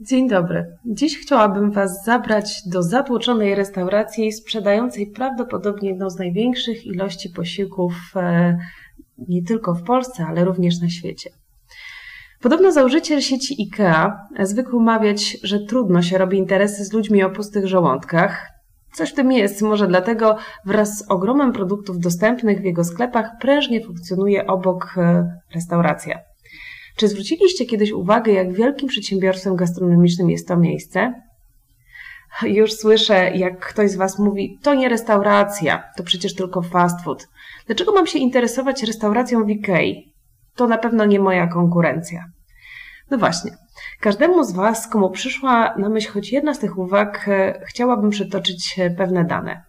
Dzień dobry. Dziś chciałabym Was zabrać do zatłoczonej restauracji sprzedającej prawdopodobnie jedną z największych ilości posiłków e, nie tylko w Polsce, ale również na świecie. Podobno założyciel sieci IKEA zwykł mawiać, że trudno się robi interesy z ludźmi o pustych żołądkach. Coś w tym jest, może dlatego wraz z ogromem produktów dostępnych w jego sklepach prężnie funkcjonuje obok e, restauracja. Czy zwróciliście kiedyś uwagę, jak wielkim przedsiębiorstwem gastronomicznym jest to miejsce? Już słyszę, jak ktoś z Was mówi, to nie restauracja, to przecież tylko fast food. Dlaczego mam się interesować restauracją w? To na pewno nie moja konkurencja. No właśnie, każdemu z Was, komu przyszła na myśl choć jedna z tych uwag, e, chciałabym przytoczyć e, pewne dane.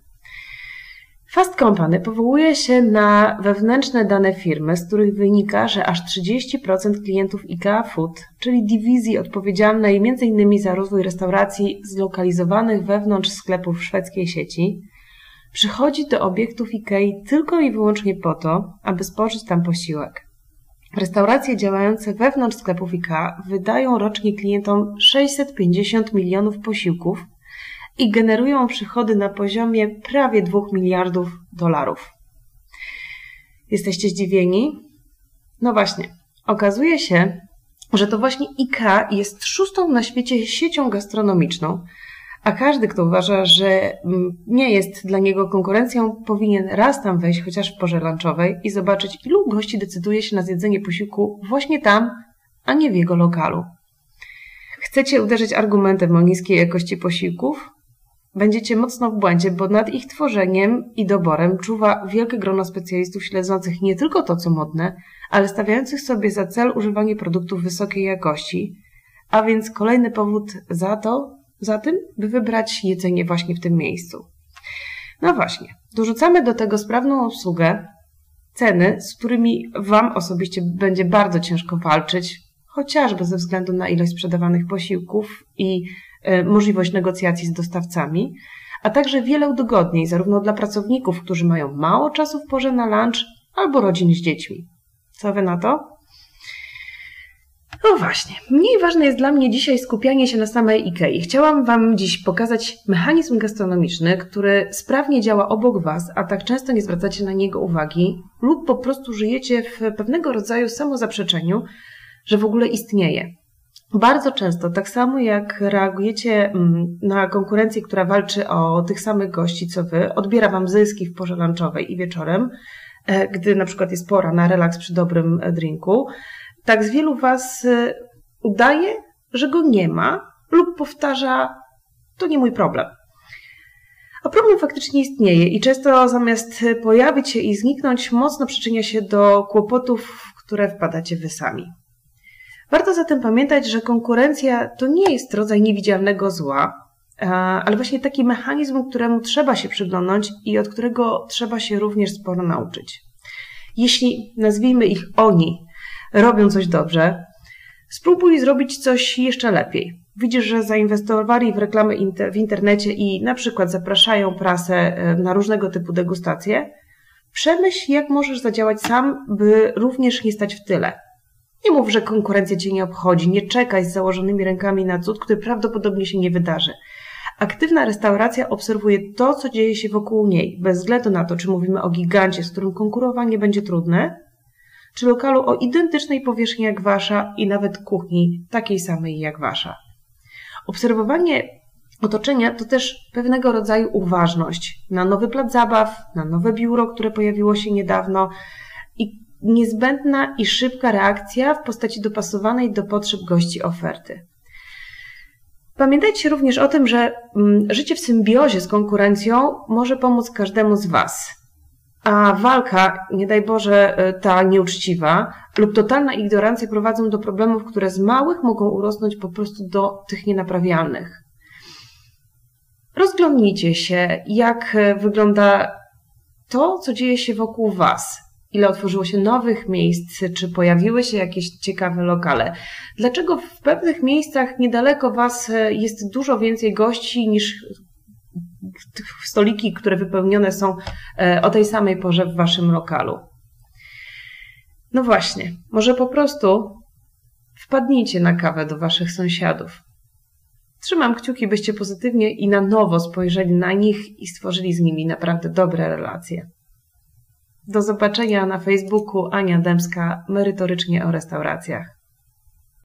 Fast Company powołuje się na wewnętrzne dane firmy, z których wynika, że aż 30% klientów IKEA Food, czyli dywizji odpowiedzialnej m.in. za rozwój restauracji zlokalizowanych wewnątrz sklepów szwedzkiej sieci, przychodzi do obiektów IKEA tylko i wyłącznie po to, aby spożyć tam posiłek. Restauracje działające wewnątrz sklepów IKEA wydają rocznie klientom 650 milionów posiłków, i generują przychody na poziomie prawie 2 miliardów dolarów. Jesteście zdziwieni? No właśnie, okazuje się, że to właśnie IKEA jest szóstą na świecie siecią gastronomiczną, a każdy, kto uważa, że mm, nie jest dla niego konkurencją, powinien raz tam wejść, chociaż w porze lunchowej i zobaczyć, ilu gości decyduje się na zjedzenie posiłku właśnie tam, a nie w jego lokalu. Chcecie uderzyć argumentem o niskiej jakości posiłków? Będziecie mocno w błędzie, bo nad ich tworzeniem i doborem czuwa wielkie grono specjalistów śledzących nie tylko to, co modne, ale stawiających sobie za cel używanie produktów wysokiej jakości, a więc kolejny powód za to, za tym, by wybrać jedzenie właśnie w tym miejscu. No właśnie, dorzucamy do tego sprawną usługę, ceny, z którymi Wam osobiście będzie bardzo ciężko walczyć, chociażby ze względu na ilość sprzedawanych posiłków i możliwość negocjacji z dostawcami, a także wiele udogodnień zarówno dla pracowników, którzy mają mało czasu w porze na lunch, albo rodzin z dziećmi. Co wy na to? No właśnie, mniej ważne jest dla mnie dzisiaj skupianie się na samej IKEA. Chciałam Wam dziś pokazać mechanizm gastronomiczny, który sprawnie działa obok Was, a tak często nie zwracacie na niego uwagi, lub po prostu żyjecie w pewnego rodzaju samozaprzeczeniu, że w ogóle istnieje. Bardzo często, tak samo jak reagujecie mm, na konkurencję, która walczy o tych samych gości co wy, odbiera wam zyski w porze lunchowej i wieczorem, e, gdy na przykład jest pora na relaks przy dobrym e, drinku, tak z wielu was e, udaje, że go nie ma lub powtarza, to nie mój problem. A problem faktycznie istnieje i często zamiast pojawić się i zniknąć, mocno przyczynia się do kłopotów, w które wpadacie wy sami. Warto zatem pamiętać, że konkurencja to nie jest rodzaj niewidzialnego zła, ale właśnie taki mechanizm, któremu trzeba się przyglądnąć i od którego trzeba się również sporo nauczyć. Jeśli nazwijmy ich oni, robią coś dobrze, spróbuj zrobić coś jeszcze lepiej. Widzisz, że zainwestowali w reklamy w internecie i na przykład zapraszają prasę e, na różnego typu degustacje. Przemyśl, jak możesz zadziałać sam, by również nie stać w tyle. Nie mów, że konkurencja cię nie obchodzi, nie czekaj z założonymi rękami na cud, który prawdopodobnie się nie wydarzy. Aktywna restauracja obserwuje to, co dzieje się wokół niej, bez względu na to, czy mówimy o gigancie, z którym konkurowanie będzie trudne, czy lokalu o identycznej powierzchni jak wasza i nawet kuchni takiej samej jak wasza. Obserwowanie otoczenia to też pewnego rodzaju uważność na nowy plac zabaw, na nowe biuro, które pojawiło się niedawno i niezbędna i szybka reakcja w postaci dopasowanej do potrzeb gości oferty. Pamiętajcie również o tym, że mm, życie w symbiozie z konkurencją może pomóc każdemu z Was. A walka, nie daj Boże, e, ta nieuczciwa lub totalna ignorancja prowadzą do problemów, które z małych mogą urosnąć po prostu do tych nienaprawialnych. Rozglądnijcie się, jak e, wygląda to, co dzieje się wokół Was ile otworzyło się nowych miejsc, czy pojawiły się jakieś ciekawe lokale. Dlaczego w pewnych miejscach niedaleko Was e, jest dużo więcej gości niż stoliki, które wypełnione są e, o tej samej porze w Waszym lokalu? No właśnie, może po prostu wpadnijcie na kawę do Waszych sąsiadów. Trzymam kciuki, byście pozytywnie i na nowo spojrzeli na nich i stworzyli z nimi naprawdę dobre relacje. Do zobaczenia na Facebooku Ania Dębska merytorycznie o restauracjach.